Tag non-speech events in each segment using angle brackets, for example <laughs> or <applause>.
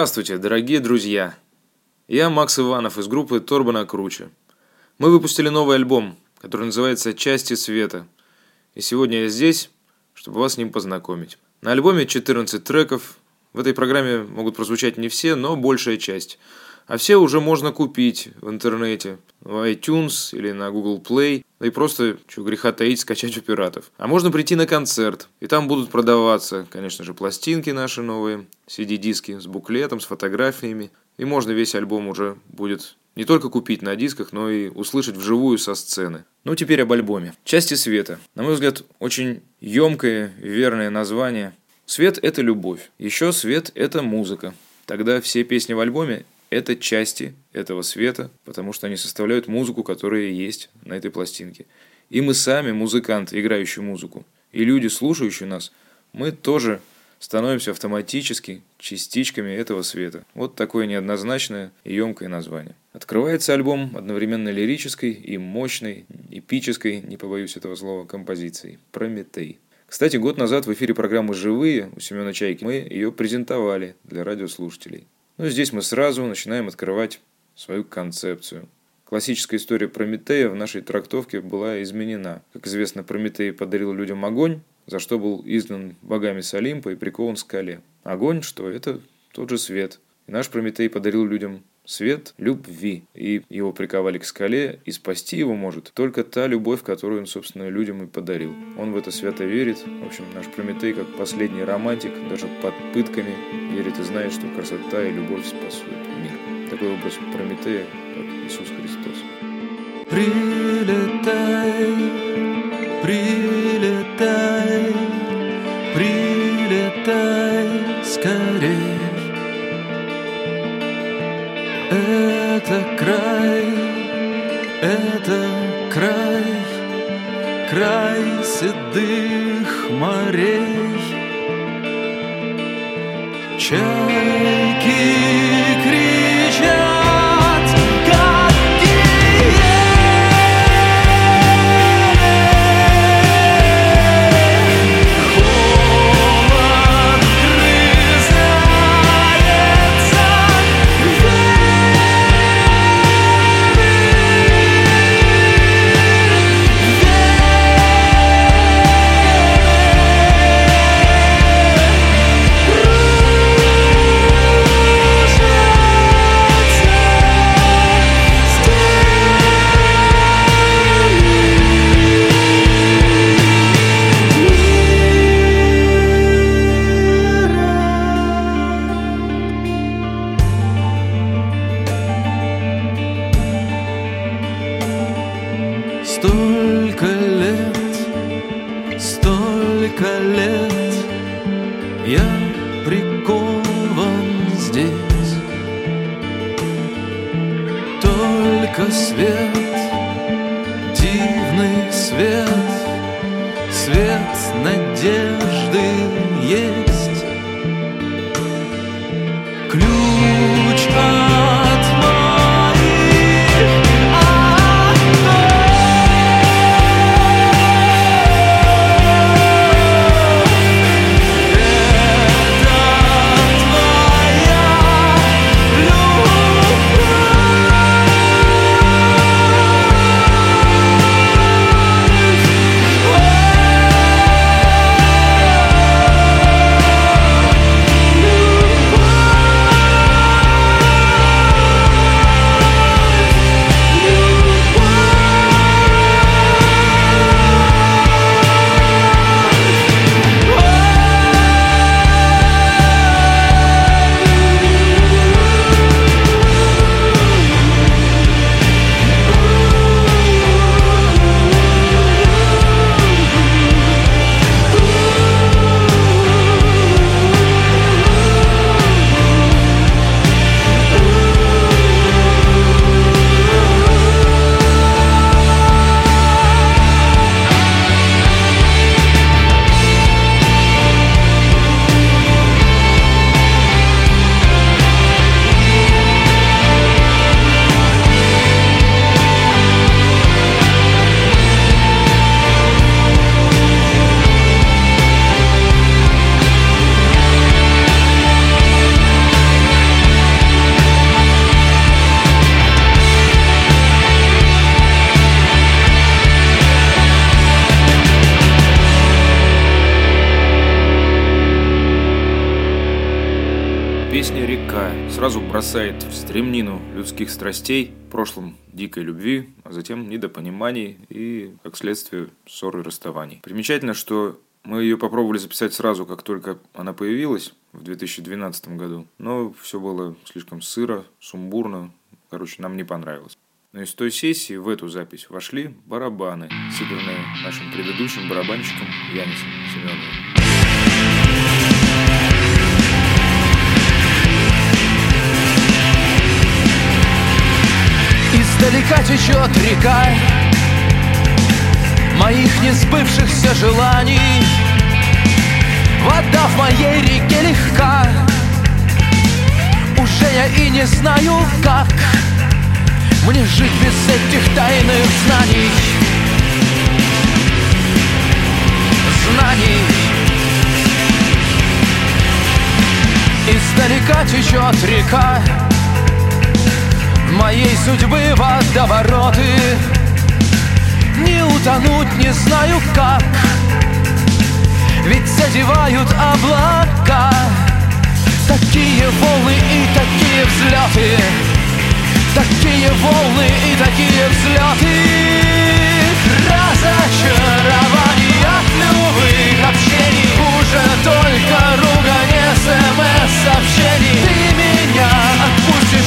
Здравствуйте, дорогие друзья! Я Макс Иванов из группы Торбана Круче. Мы выпустили новый альбом, который называется «Части света». И сегодня я здесь, чтобы вас с ним познакомить. На альбоме 14 треков. В этой программе могут прозвучать не все, но большая часть. А все уже можно купить в интернете, в iTunes или на Google Play, да и просто, что греха таить, скачать у пиратов. А можно прийти на концерт, и там будут продаваться, конечно же, пластинки наши новые, CD-диски с буклетом, с фотографиями. И можно весь альбом уже будет не только купить на дисках, но и услышать вживую со сцены. Ну, теперь об альбоме. «Части света». На мой взгляд, очень емкое верное название. Свет – это любовь. Еще свет – это музыка. Тогда все песни в альбоме это части этого света, потому что они составляют музыку, которая есть на этой пластинке. И мы сами, музыканты, играющие музыку, и люди, слушающие нас, мы тоже становимся автоматически частичками этого света. Вот такое неоднозначное и емкое название. Открывается альбом одновременно лирической и мощной, эпической, не побоюсь этого слова, композицией «Прометей». Кстати, год назад в эфире программы «Живые» у Семена Чайки мы ее презентовали для радиослушателей. Но ну, здесь мы сразу начинаем открывать свою концепцию. Классическая история Прометея в нашей трактовке была изменена. Как известно, Прометей подарил людям огонь, за что был изгнан богами с Олимпа и прикован к скале. Огонь, что это тот же свет. И наш Прометей подарил людям свет любви, и его приковали к скале, и спасти его может только та любовь, которую он, собственно, людям и подарил. Он в это свято верит. В общем, наш Прометей, как последний романтик, даже под пытками, верит и знает, что красота и любовь спасут мир. Такой образ Прометея, как Иисус Христос. Прилетай, прилетай, прилетай край, это край, край седых морей. Чайки только свет, дивный свет, свет надежды. Сразу бросает в стремнину людских страстей, в прошлом дикой любви, а затем недопониманий и, как следствие, ссор и расставаний. Примечательно, что мы ее попробовали записать сразу, как только она появилась в 2012 году, но все было слишком сыро, сумбурно, короче, нам не понравилось. Но из той сессии в эту запись вошли барабаны, сыгранные нашим предыдущим барабанщиком Янисом Семеновым. Издалека течет река. Моих несбывшихся желаний. Вода в моей реке легка. Уже я и не знаю, как. Мне жить без этих тайных знаний. Знаний. Издалека течет река Моей судьбы водовороты. Не утонуть не знаю как Ведь задевают облака. Такие волны и такие взлеты Такие волны и такие взлеты. Разочарование от любых общений Уже только ругань смс-сообщений. Ты меня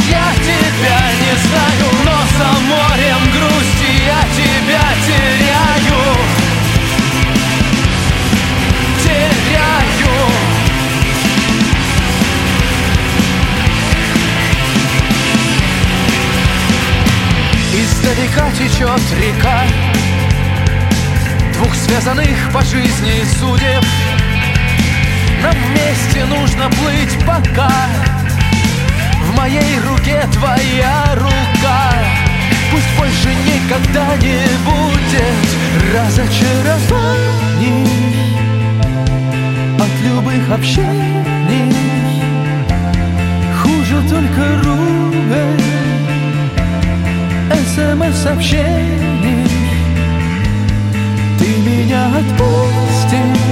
я тебя не знаю Но за морем грусти я тебя теряю. Теряю. Издалека течет река Двух связанных по жизни судеб. Нам вместе нужно плыть пока В моей руке твоя рука. Пусть больше никогда не будет разочарований От любых общений. Хуже только ругань СМС-сообщений Ты меня отпустишь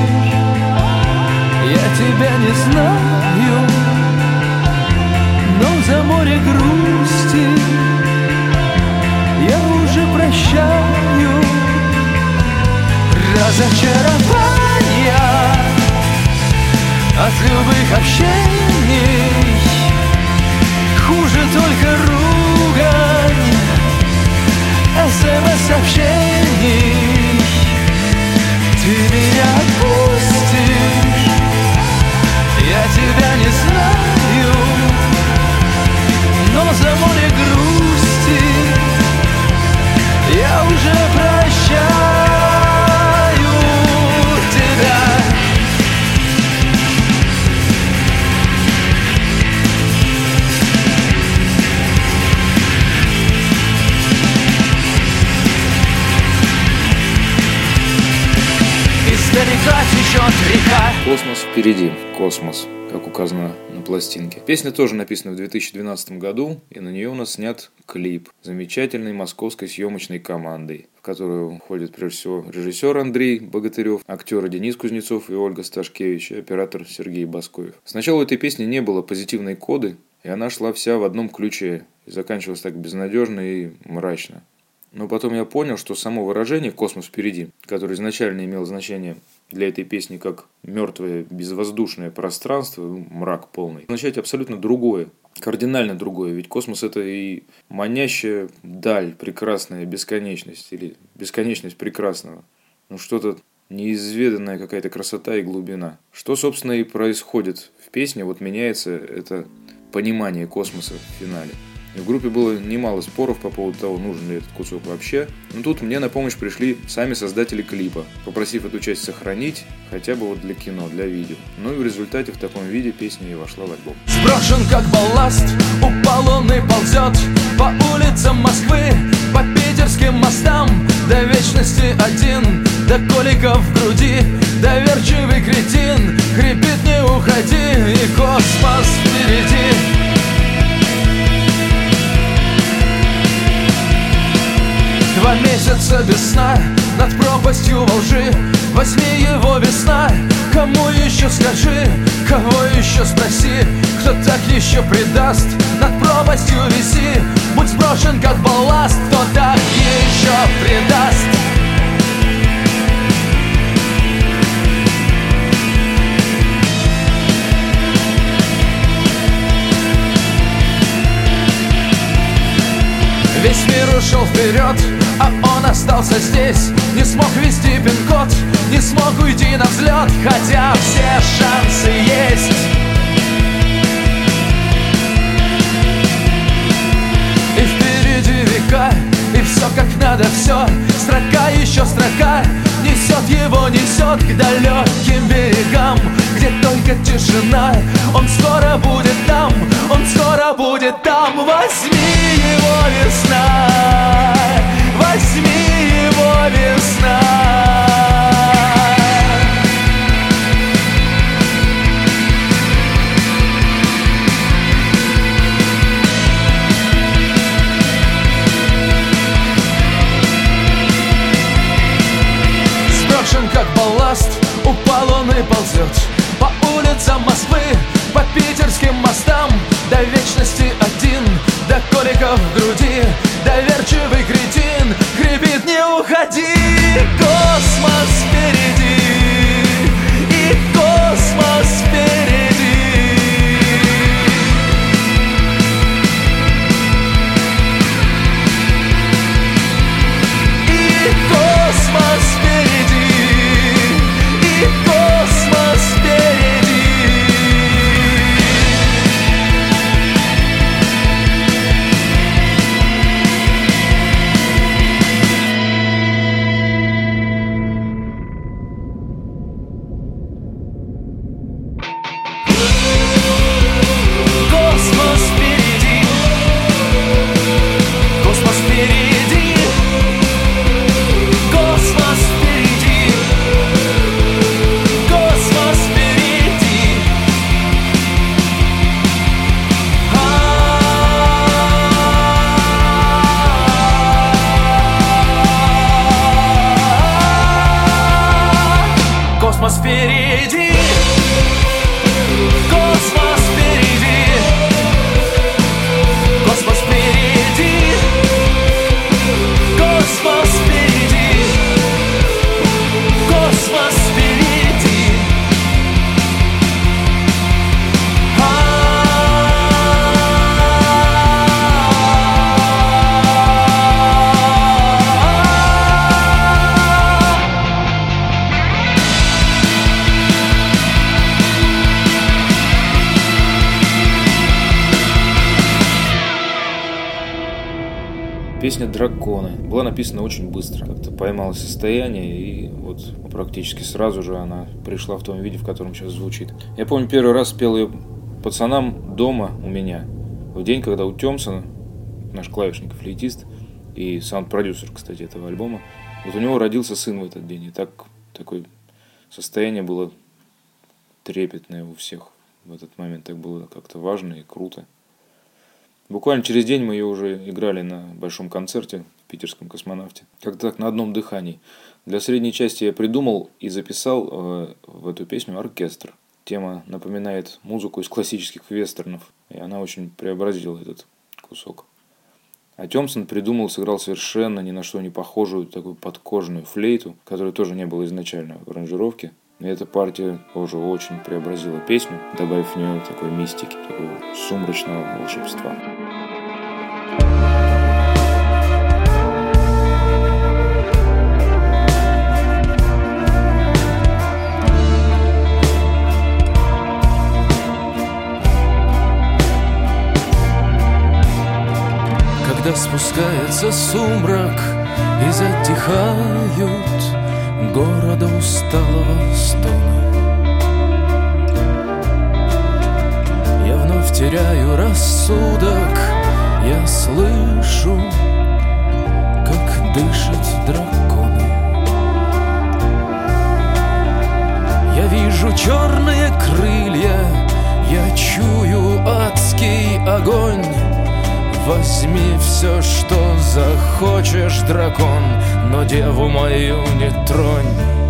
Я тебя не знаю за море грусти. Я уже прощаю Разочарования От любых общений. Хуже только ругань СМС-сообщений Ты меня отпустишь Я тебя не знаю Но за море грусти Я уже прощаю тебя Издалека течет река Космос впереди. Космос, как указано пластинке. Песня тоже написана в 2012 году, и на нее у нас снят клип замечательной московской съемочной командой, в которую входят прежде всего режиссер Андрей Богатырев, актеры Денис Кузнецов и Ольга Сташкевич, и оператор Сергей Баскоев. Сначала у этой песни не было позитивной коды, и она шла вся в одном ключе, и заканчивалась так безнадежно и мрачно. Но потом я понял, что само выражение «космос впереди», которое изначально имело значение для этой песни как мертвое безвоздушное пространство, ну, мрак полный, означает абсолютно другое, кардинально другое. Ведь космос это и манящая даль, прекрасная бесконечность или бесконечность прекрасного. Ну что-то неизведанная какая-то красота и глубина. Что, собственно, и происходит в песне, вот меняется это понимание космоса в финале. В группе было немало споров по поводу того, нужен ли этот кусок вообще. Но тут мне на помощь пришли сами создатели клипа, попросив эту часть сохранить, хотя бы вот для кино, для видео. Ну и в результате в таком виде песня и вошла в альбом. Сброшен как балласт, упал он и ползет По улицам Москвы, по питерским мостам До вечности один, до колика в груди Доверчивый кретин, хрипит не уходи И космос впереди Два месяца без сна над пропастью во лжи. Возьми его весна, Кому еще скажи, кого еще спроси Кто так еще предаст, над пропастью виси. Будь сброшен как балласт, кто так еще предаст. Весь мир ушел вперед, а он остался здесь. Не смог ввести пин-код, не смог уйти на взлет Хотя все шансы есть. И впереди века, и все как надо, все Строка еще строка, несет его, несет к далеким берегам Где только тишина, он скоро будет там Он скоро будет там, возьми его весна вечности один, до коликов в груди Доверчивый кретин хрипит не уходи. Космос впереди «Драконы» была написана очень быстро. Как-то поймала состояние, и вот практически сразу же она пришла в том виде, в котором сейчас звучит. Я помню, первый раз спел ее пацанам дома у меня. В день, когда у Тёмсона, наш клавишник, флейтист и саунд-продюсер, кстати, этого альбома, вот у него родился сын в этот день. И так такое состояние было трепетное у всех в этот момент. Так было как-то важно и круто. Буквально через день мы ее уже играли на большом концерте в питерском космонавте. Как-то так на одном дыхании. Для средней части я придумал и записал э, в эту песню оркестр. Тема напоминает музыку из классических вестернов, и она очень преобразила этот кусок. А Тёмсон придумал, сыграл совершенно ни на что не похожую такую подкожную флейту, которой тоже не было изначально в аранжировке. И эта партия тоже очень преобразила песню, добавив в нее такой мистики, такого сумрачного волшебства. Спускается сумрак и затихают города усталого стона. Я вновь теряю рассудок, я слышу, как дышат драконы Я вижу черные крылья, я чую адский огонь Возьми все, что захочешь, дракон, но деву мою не тронь.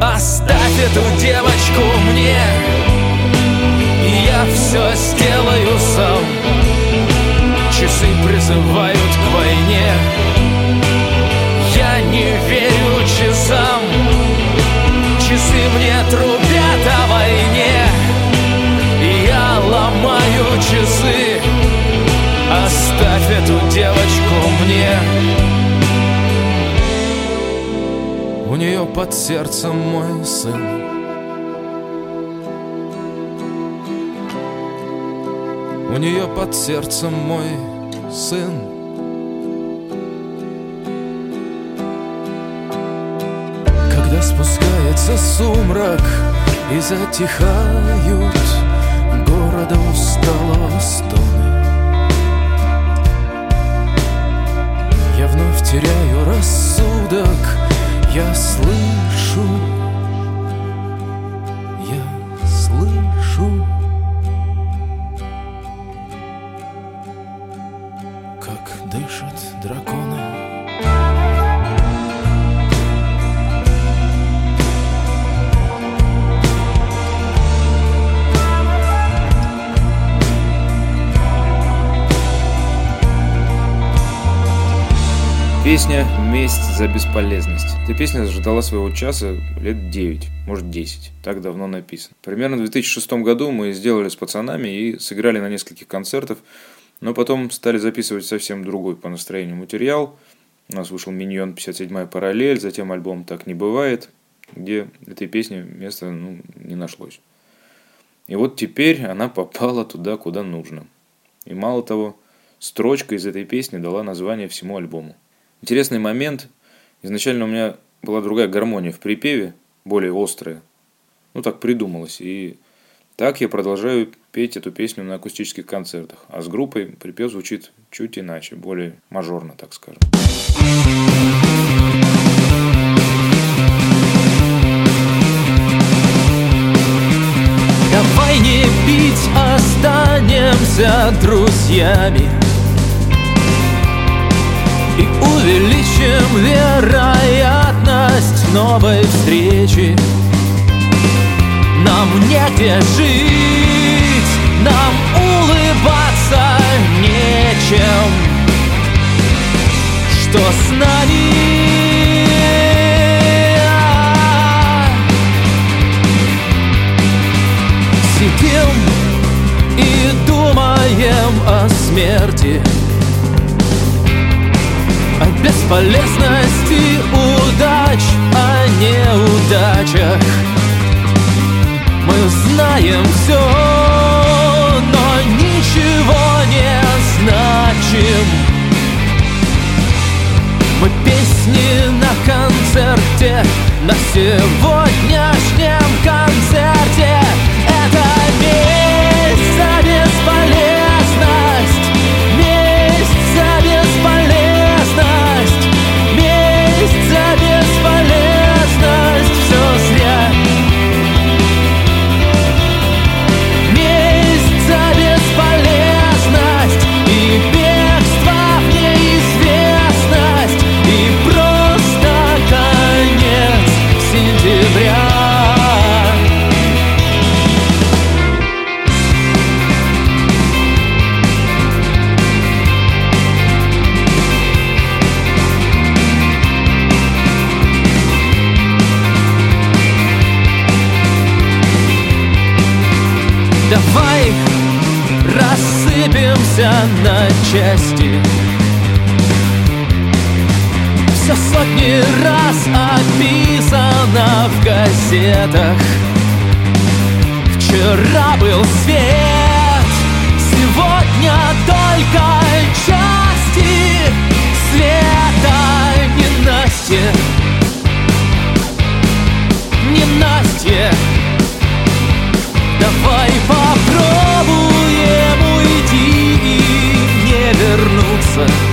Оставь эту девочку мне И я все сделаю сам. Часы призывают к войне. Я не верю часам. Часы мне трубят о войне часы. Оставь эту девочку мне. У нее под сердцем мой сын. У нее под сердцем мой сын. Когда спускается сумрак и затихают Города усталого стоны Я вновь теряю рассудок я слышу, Песня «Месть за бесполезность». Эта песня ждала своего часа лет 9, может 10. Так давно написано. Примерно в 2006 году мы сделали с пацанами и сыграли на нескольких концертах, но потом стали записывать совсем другой по настроению материал. У нас вышел «Миньон 57-я параллель», затем альбом «Так не бывает», где этой песне места ну, не нашлось. И вот теперь она попала туда, куда нужно. И мало того, строчка из этой песни дала название всему альбому. Интересный момент. Изначально у меня была другая гармония в припеве, более острая. Ну, так придумалось. И так я продолжаю петь эту песню на акустических концертах. А с группой припев звучит чуть иначе, более мажорно, так скажем. Давай не пить, останемся друзьями увеличим вероятность новой встречи. Нам негде жить, нам улыбаться нечем. Что с нами? Сидим и думаем о смерти бесполезности удач, о неудачах Мы знаем все, но ничего не значим. Мы песни на концерте, на сегодняшнем концерте на части. Все сотни раз описано в газетах. Вчера был свет, listen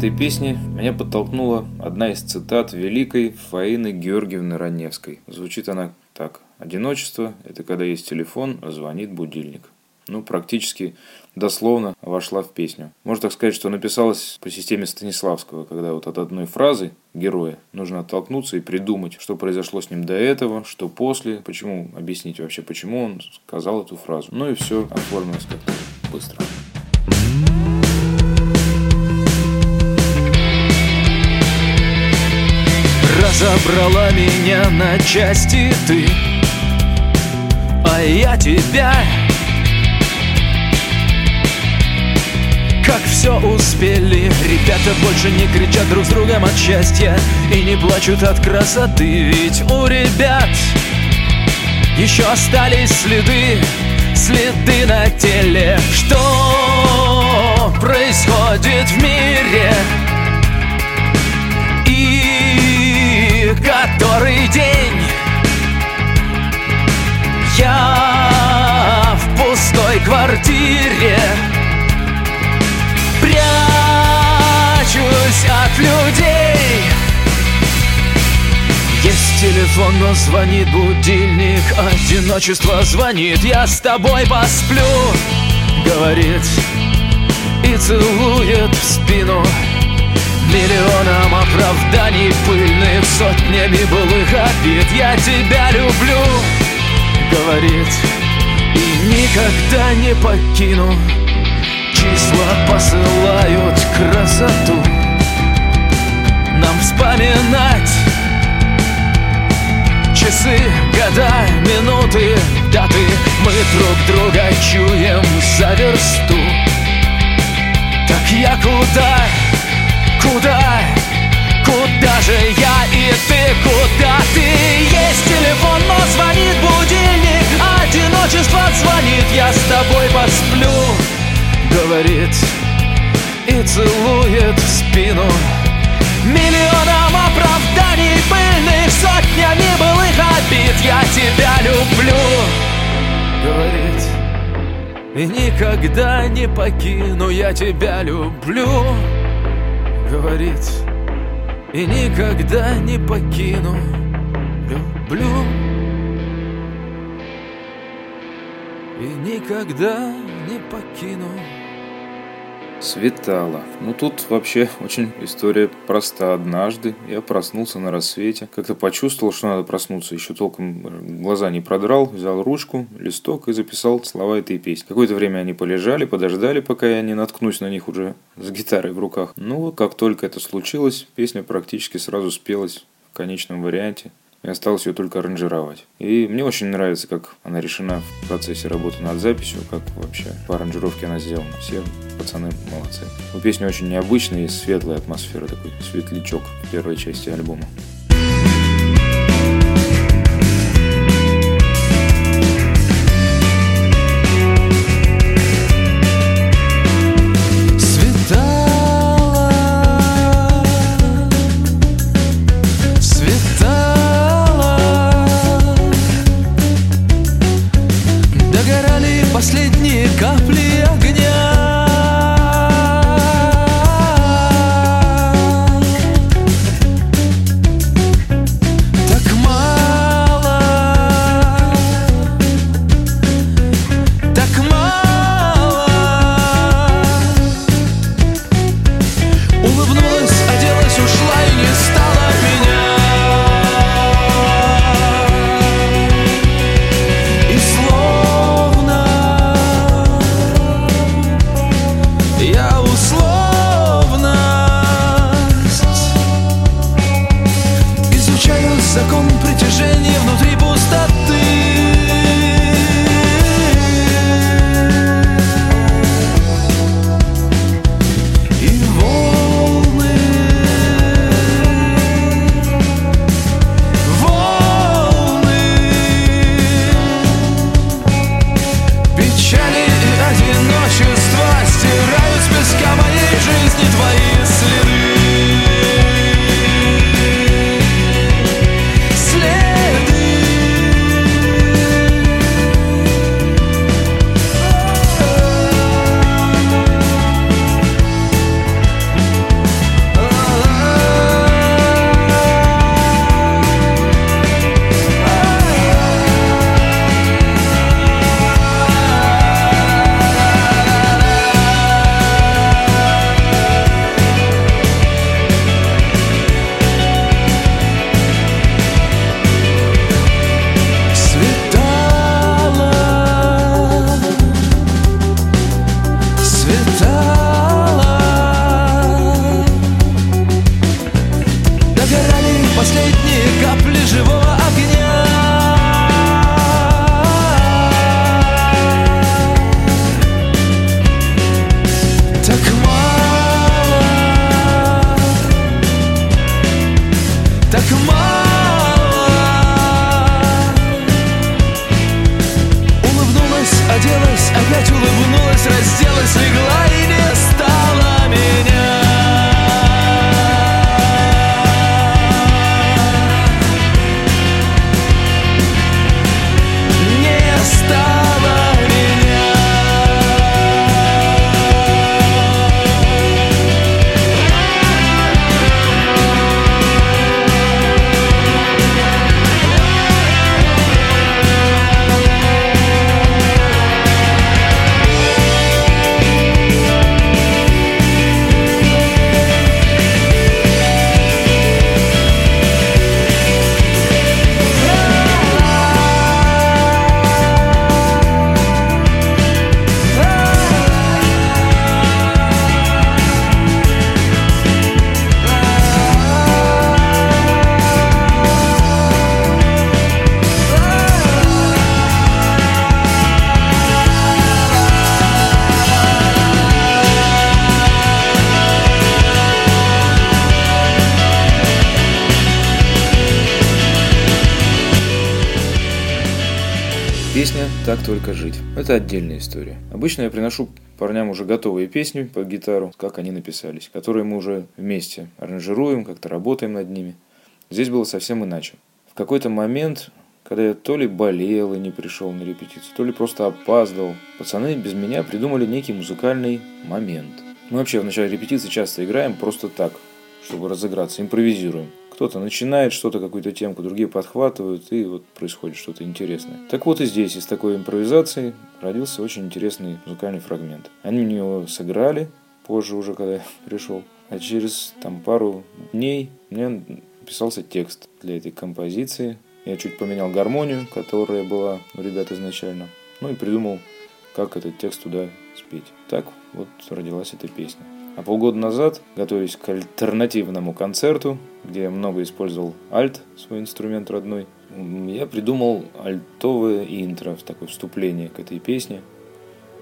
этой песни меня подтолкнула одна из цитат великой Фаины Георгиевны Раневской. Звучит она так. «Одиночество – это когда есть телефон, звонит будильник». Ну, практически дословно вошла в песню. Можно так сказать, что написалась по системе Станиславского, когда вот от одной фразы героя нужно оттолкнуться и придумать, что произошло с ним до этого, что после, почему, объяснить вообще, почему он сказал эту фразу. Ну и все оформилось как-то быстро. Разобрала меня на части ты. А я тебя. Как все успели Ребята больше не кричат друг с другом от счастья И не плачут от красоты. Ведь у ребят еще остались следы Следы на теле. Что происходит в мире квартире. Прячусь от людей. Есть телефон, но звонит будильник. Одиночество звонит, я с тобой посплю. Говорит и целует в спину. Миллионом оправданий пыльных Сотнями былых обид. Я тебя люблю. Говорит никогда не покину. Числа посылают красоту. Нам вспоминать Часы, года, минуты, даты Мы друг друга чуем за версту. Так я куда, куда, куда же я и ты, куда ты? Есть телефон, но звонит будильник Одиночество звонит, я с тобой посплю. Говорит и целует в спину. Миллионом оправданий пыльных сотнями былых обид. Я тебя люблю, говорит И никогда не покину, я тебя люблю. Говорит И никогда не покину, люблю И никогда не покину Светало. Ну тут вообще очень история проста. Однажды я проснулся на рассвете. Как-то почувствовал, что надо проснуться. Еще толком глаза не продрал. Взял ручку, листок и записал слова этой песни. Какое-то время они полежали, подождали, пока я не наткнусь на них уже с гитарой в руках. Ну, как только это случилось, песня практически сразу спелась в конечном варианте и осталось ее только аранжировать. И мне очень нравится, как она решена в процессе работы над записью, как вообще по аранжировке она сделана. Все пацаны молодцы. У песни очень необычная и светлая атмосфера, такой светлячок в первой части альбома. Это отдельная история. Обычно я приношу парням уже готовые песни по гитару, как они написались, которые мы уже вместе аранжируем, как-то работаем над ними. Здесь было совсем иначе. В какой-то момент, когда я то ли болел и не пришел на репетицию, то ли просто опаздывал, пацаны без меня придумали некий музыкальный момент. Мы вообще в начале репетиции часто играем просто так, чтобы разыграться, импровизируем. Кто-то начинает что-то, какую-то темку, другие подхватывают, и вот происходит что-то интересное. Так вот и здесь из такой импровизации родился очень интересный музыкальный фрагмент. Они мне его сыграли, позже уже, когда я <laughs> пришел. А через там пару дней мне писался текст для этой композиции. Я чуть поменял гармонию, которая была у ребят изначально. Ну и придумал, как этот текст туда спеть. Так вот родилась эта песня. А полгода назад, готовясь к альтернативному концерту, где я много использовал альт, свой инструмент родной, я придумал альтовое интро, такое вступление к этой песне.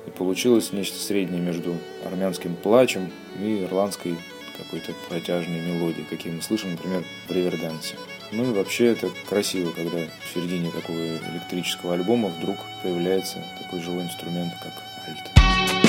И получилось нечто среднее между армянским плачем и ирландской какой-то протяжной мелодией, какие мы слышим, например, в Ривердансе. Ну и вообще это красиво, когда в середине такого электрического альбома вдруг появляется такой живой инструмент, как альт.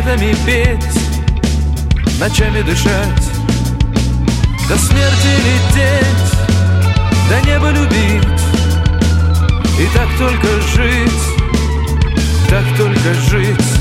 Рассветами петь, ночами дышать, до смерти лететь, до неба любить, и так только жить, так только жить.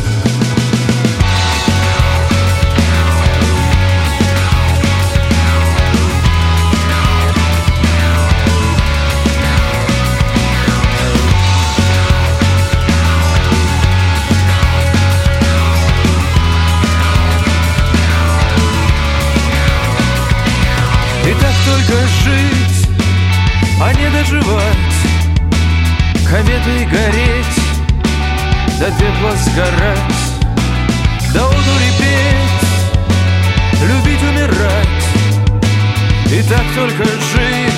Только жить, а не доживать. Кометой гореть, до пепла сгорать. До одури петь, любить, умирать. И так только жить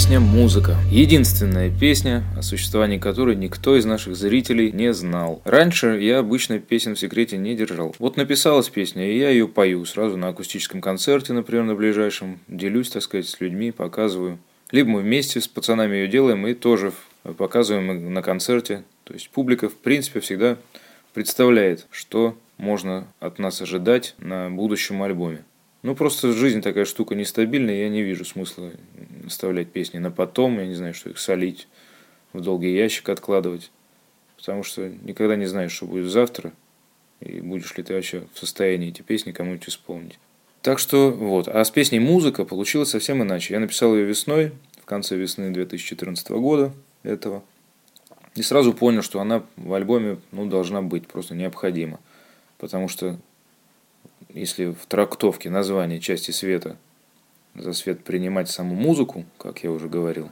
Песня «Музыка». Единственная песня, о существовании которой никто из наших зрителей не знал. Раньше я обычно песен в секрете не держал. Вот написалась песня, и я ее пою сразу на акустическом концерте, например, на ближайшем. Делюсь, так сказать, с людьми, показываю. Либо мы вместе с пацанами ее делаем и тоже показываем на концерте. То есть публика, в принципе, всегда представляет, что можно от нас ожидать на будущем альбоме. Ну, просто жизнь такая штука нестабильная, я не вижу смысла оставлять песни на потом, я не знаю, что их солить, в долгий ящик откладывать, потому что никогда не знаешь, что будет завтра, и будешь ли ты вообще в состоянии эти песни кому-нибудь исполнить. Так что вот. А с песней «Музыка» получилось совсем иначе. Я написал ее весной, в конце весны 2014 года этого. И сразу понял, что она в альбоме ну, должна быть, просто необходима. Потому что если в трактовке названия части света за свет принимать саму музыку, как я уже говорил,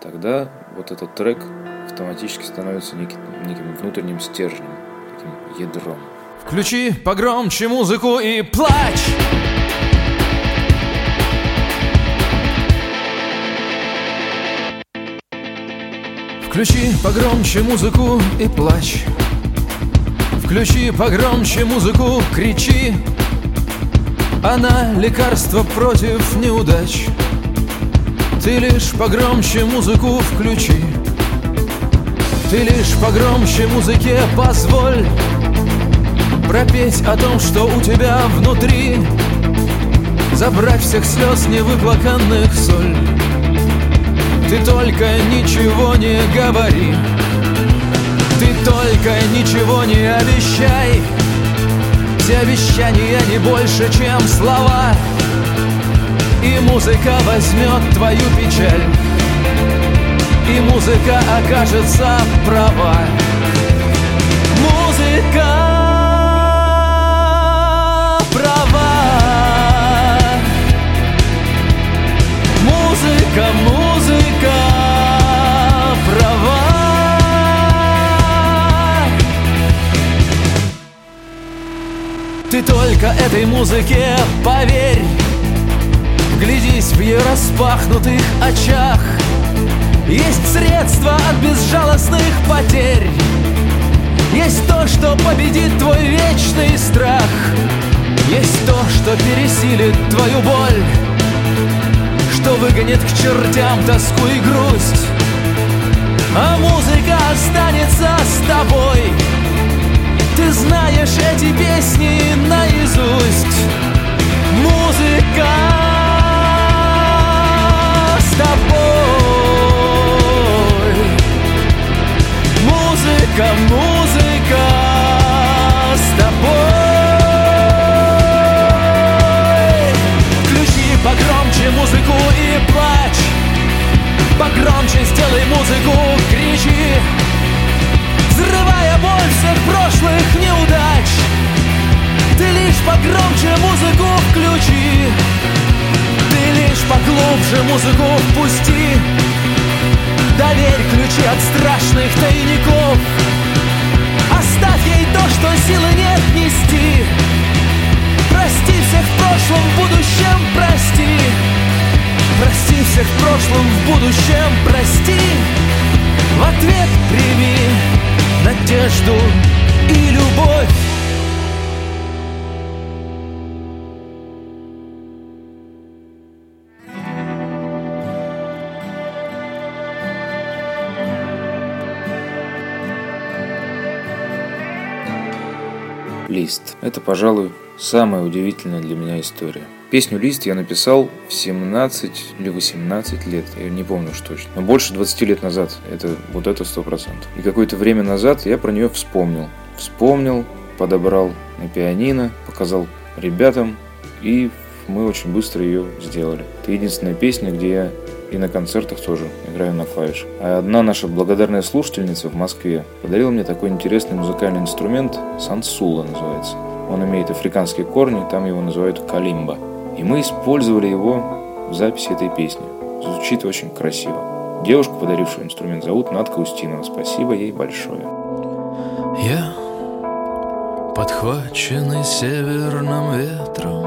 тогда вот этот трек автоматически становится неким, неким внутренним стержнем, таким ядром. Включи погромче музыку и плачь! Включи погромче музыку и плачь Включи погромче музыку, кричи Она лекарство против неудач. Ты лишь погромче музыку включи. Ты лишь погромче музыке позволь Пропеть о том, что у тебя внутри. Забрать всех слез невыплаканных соль. Ты только ничего не говори. Ты только ничего не обещай Все обещания не больше, чем слова. И музыка возьмет твою печаль. И музыка окажется права. Музыка права. Музыка, музыка Ты только этой музыке поверь. Глядись в ее распахнутых очах. Есть средства от безжалостных потерь. Есть то, что победит твой вечный страх. Есть то, что пересилит твою боль. Что выгонит к чертям тоску и грусть. А музыка останется с тобой ты знаешь эти песни наизусть. Музыка с тобой. Музыка, музыка с тобой. Включи погромче музыку и плачь. Погромче сделай музыку, Боль всех прошлых неудач. Ты лишь погромче музыку включи. Ты лишь поглубже музыку впусти. Доверь ключи от страшных тайников. Оставь ей то, что силы нет нести Прости всех в прошлом, в будущем прости. Прости всех в прошлом, в будущем прости В ответ прими надежду и любовь. Лист. Это, пожалуй, самая удивительная для меня история. Песню «Лист» я написал в 17 или 18 лет, я не помню уж точно. Но больше 20 лет назад, это вот это сто процентов. И какое-то время назад я про нее вспомнил. Вспомнил, подобрал на пианино, показал ребятам, и мы очень быстро ее сделали. Это единственная песня, где я и на концертах тоже играю на клавишах. А одна наша благодарная слушательница в Москве подарила мне такой интересный музыкальный инструмент, сансула называется. Он имеет африканские корни, там его называют калимба. И мы использовали его в записи этой песни. Звучит очень красиво. Девушку, подарившую инструмент, зовут Надка Устинова. Спасибо ей большое. Я подхваченный северным ветром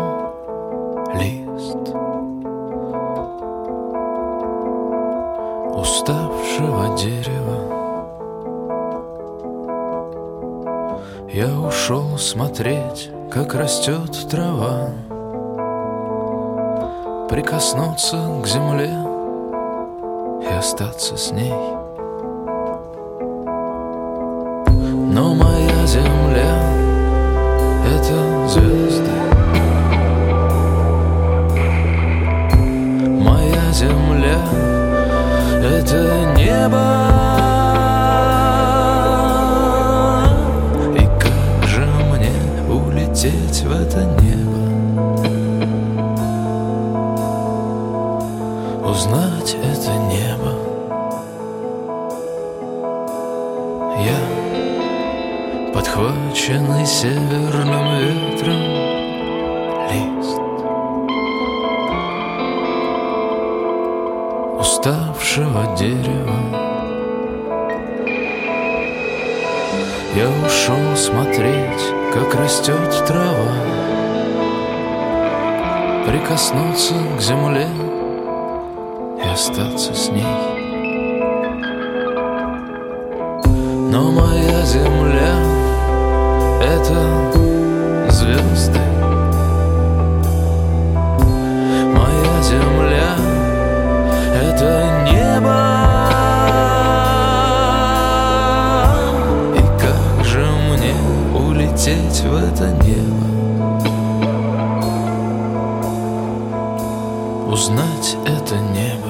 лист уставшего дерева. Я ушел смотреть, как растет трава прикоснуться к земле и остаться с ней. Уставшего дерева. Я ушел смотреть, как растет трава. Прикоснуться к земле и остаться с ней. Но моя земля — это звезды это небо. И как же мне улететь в это небо? Узнать это небо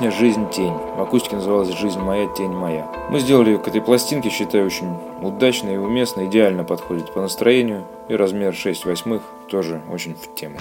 Песня «Жизнь тень». В акустике называлась «Жизнь моя, тень моя». Мы сделали ее к этой пластинке, считаю, очень удачно и уместно, идеально подходит по настроению. И размер 6 восьмых тоже очень в тему.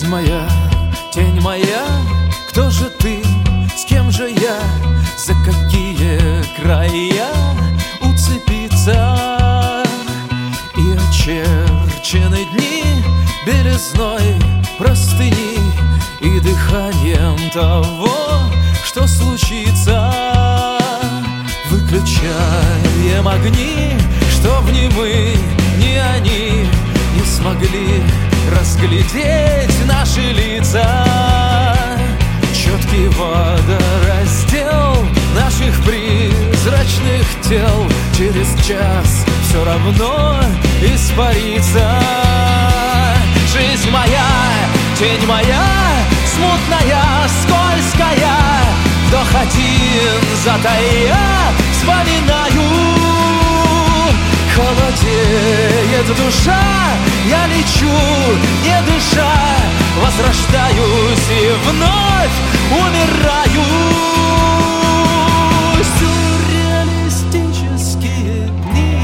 Жизнь моя, тень моя, кто же ты, с кем же я, за какие края уцепиться? И очерчены дни белизной простыни и дыханием того, что случится. Выключаем огни, чтоб ни мы, ни они не смогли разглядеть наши лица Четкий водораздел наших призрачных тел. Через час все равно испарится. Жизнь моя, тень моя, смутная, скользкая. Вдох один затая, вспоминаю. Холодеет душа, я лечу, не дыша Возрождаюсь и вновь умираю. Сюрреалистические дни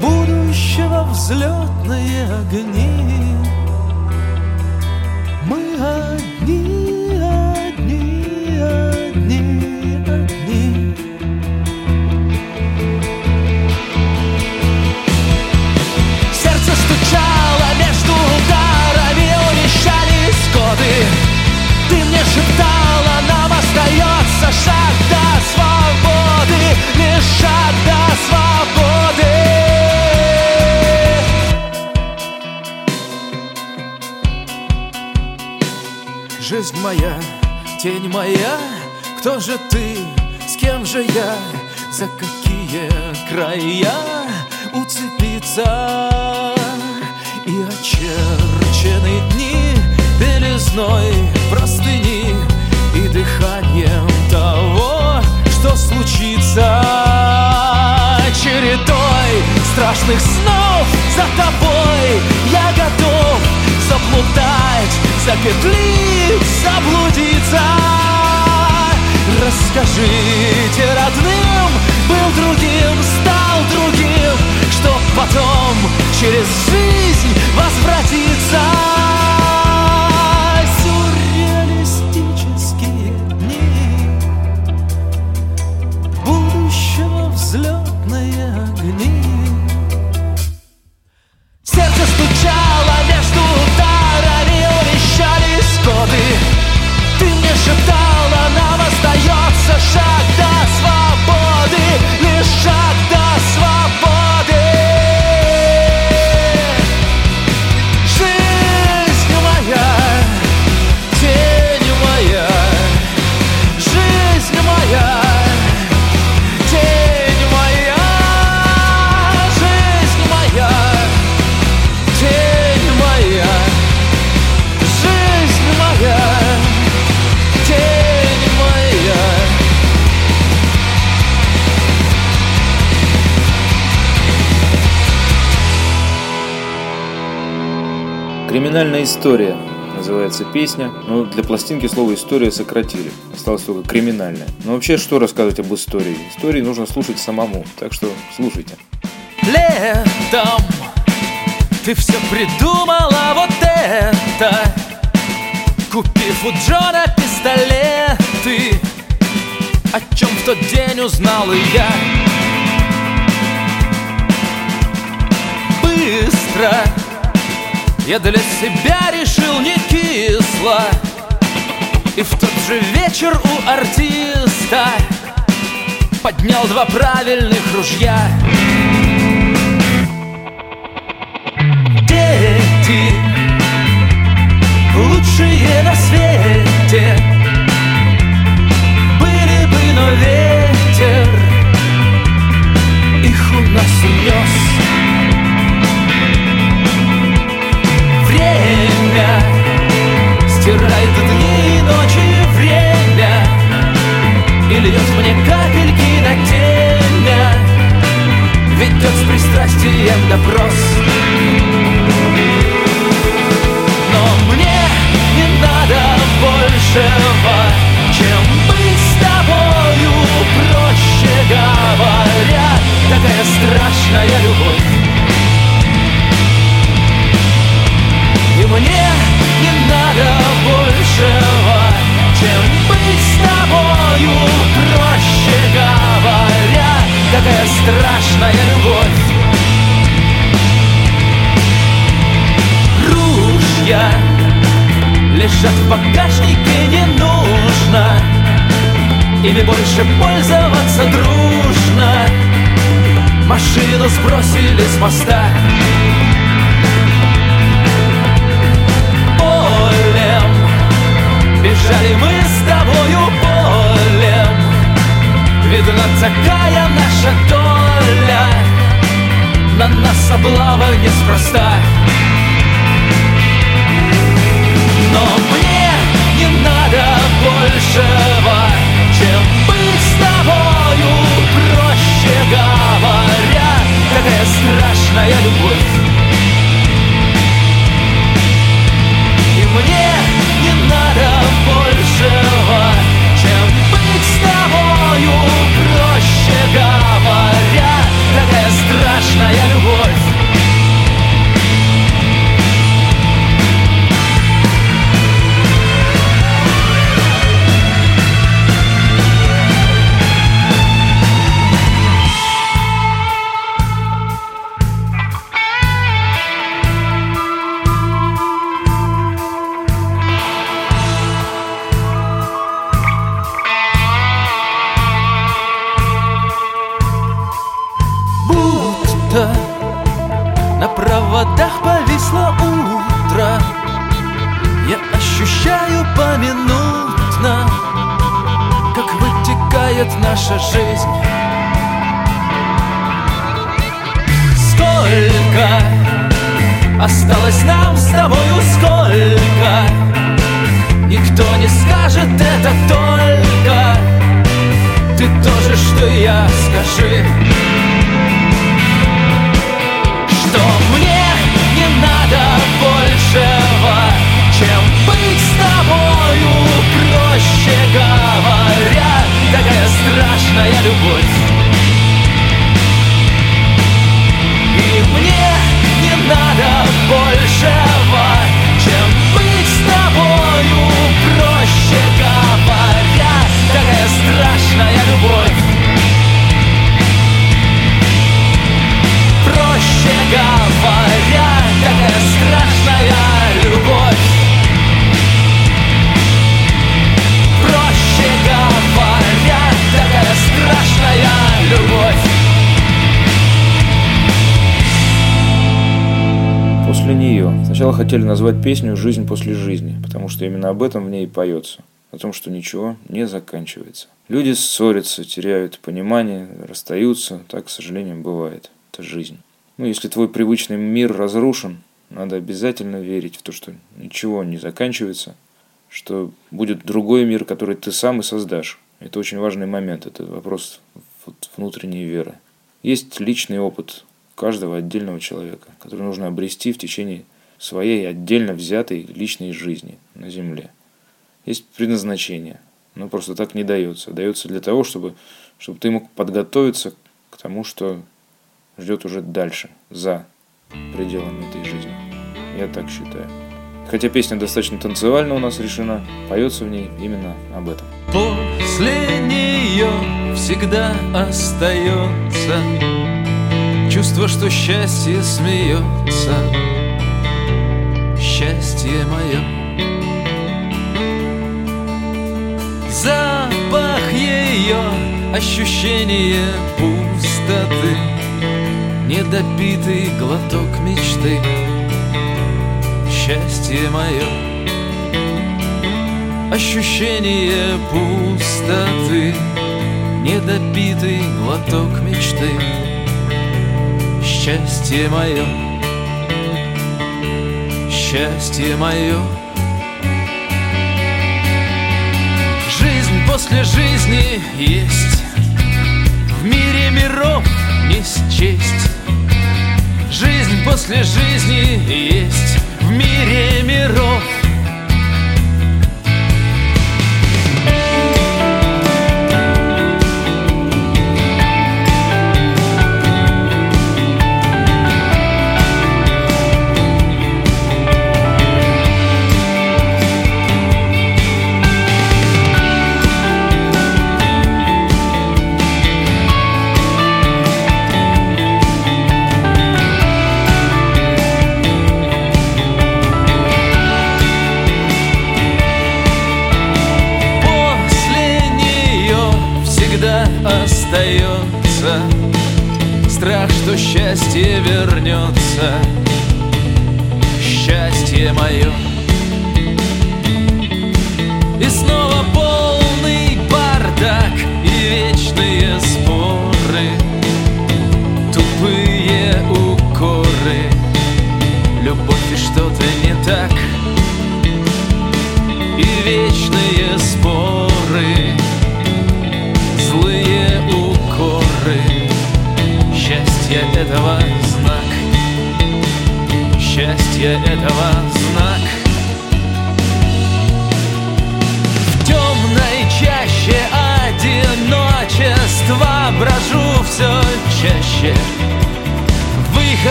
Будущего взлетные огни Жизнь моя, тень моя, кто же ты, с кем же я, за какие края уцепиться? И очерчены дни белизной простыни И дыханием того, что случится. Чередой страшных снов за тобой Я готов заплутать, запетлить, заблудиться. Расскажите родным, был другим, стал другим Чтоб потом через жизнь возвратиться годы. Ты мне шептала, нам остается шаг Криминальная история называется песня, но для пластинки слово история сократили. Осталось только криминальная. Но вообще, что рассказывать об истории? Истории нужно слушать самому, так что слушайте. Летом ты все придумала вот это Купив у Джона пистолеты О чем в тот день узнал я Быстро я для себя решил не кисло. И в тот же вечер у артиста Поднял два правильных ружья. Дети Лучшие на свете Были бы, но ветер Их у нас унес Время. Стирает дни и ночи время. И льет мне капельки на темя. Ведет с пристрастием допрос. Но мне не надо большего Чем быть с тобою Проще говоря. Такая страшная любовь мне не надо большего Чем быть с тобою Проще говоря Такая страшная любовь. Ружья Лежат в багажнике не нужно Ими больше пользоваться дружно. Машину сбросили с моста Бежали мы с тобою полем Видно, такая наша доля. На нас облава неспроста. Но мне не надо большего Чем быть с тобою Проще говоря Такая страшная любовь Сначала хотели назвать песню «Жизнь после жизни», потому что именно об этом в ней и поется. О том, что ничего не заканчивается. Люди ссорятся, теряют понимание, расстаются. Так, к сожалению, бывает. Это жизнь. Ну, если твой привычный мир разрушен, надо обязательно верить в то, что ничего не заканчивается, что будет другой мир, который ты сам и создашь. Это очень важный момент, это вопрос внутренней веры. Есть личный опыт каждого отдельного человека, который нужно обрести в течение своей отдельно взятой личной жизни на Земле. Есть предназначение, но просто так не дается. Дается для того, чтобы, чтобы ты мог подготовиться к тому, что ждет уже дальше, за пределами этой жизни. Я так считаю. Хотя песня достаточно танцевально у нас решена, поется в ней именно об этом. После нее всегда остается Чувство, что счастье смеется Счастье мое Запах ее, ощущение пустоты Недопитый глоток мечты. Счастье мое Ощущение пустоты Недопитый глоток мечты. Счастье мое Счастье мое Жизнь после жизни есть. В мире миров не счесть. Жизнь после жизни есть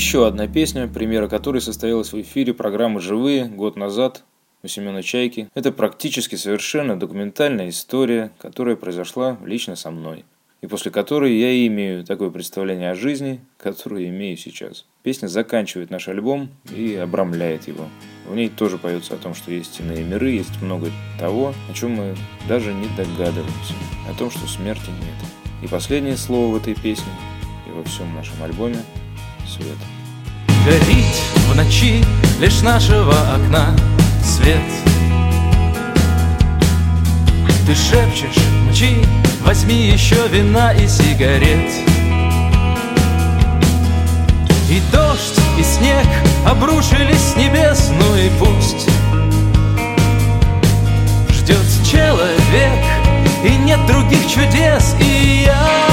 Еще одна песня, премьера которой состоялась в эфире программы «Живые» год назад у Семена Чайки. Это практически совершенно документальная история, которая произошла лично со мной. И после которой я имею такое представление о жизни, которое имею сейчас. Песня заканчивает наш альбом и обрамляет его. В ней тоже поется о том, что есть иные миры, есть много того, о чем мы даже не догадываемся. О том, что смерти нет. И последнее слово в этой песне и во всем нашем альбоме – свет. Горит в ночи лишь нашего окна свет. Ты шепчешь, мчи, возьми еще вина и сигарет. И дождь, и снег обрушились с небес, ну и пусть. Ждет человек, и нет других чудес, и я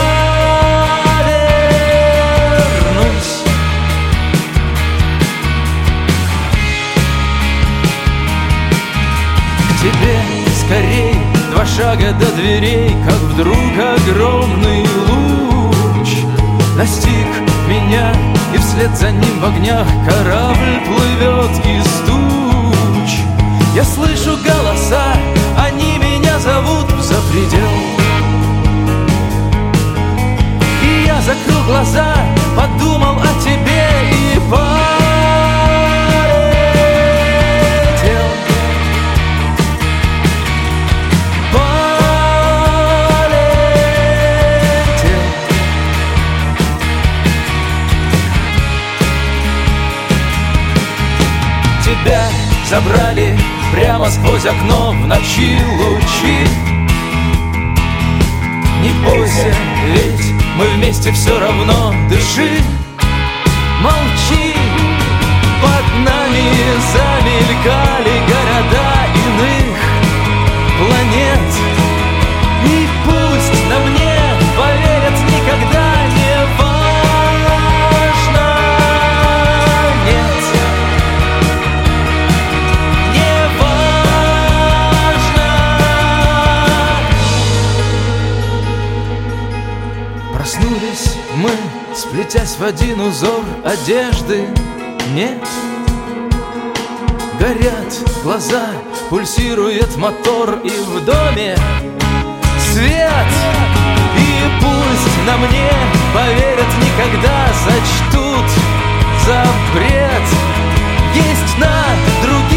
скорей два шага до дверей, как вдруг огромный луч Настиг меня, и вслед за ним в огнях корабль плывет из туч. Я слышу голоса, они меня зовут за предел. И я закрыл глаза, подумал о тебе и полетел забрали прямо сквозь окно в ночи лучи. Не бойся, ведь мы вместе все равно дыши. Молчи, под нами замелькали города иных планет сплетясь в один узор одежды. Нет, горят глаза, пульсирует мотор И в доме свет. И пусть на мне поверят никогда Зачтут за бред. Есть на других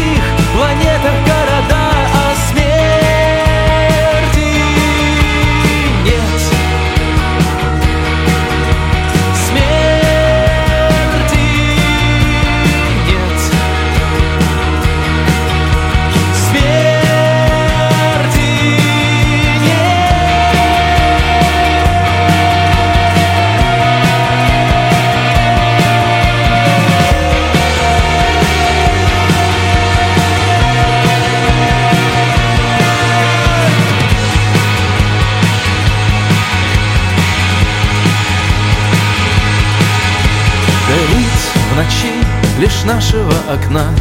лишь нашего окна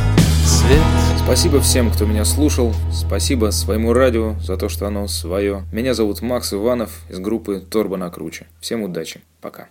свет Спасибо всем, кто меня слушал. Спасибо своему радио за то, что оно свое. Меня зовут Макс Иванов из группы Торба на круче. Всем удачи. Пока.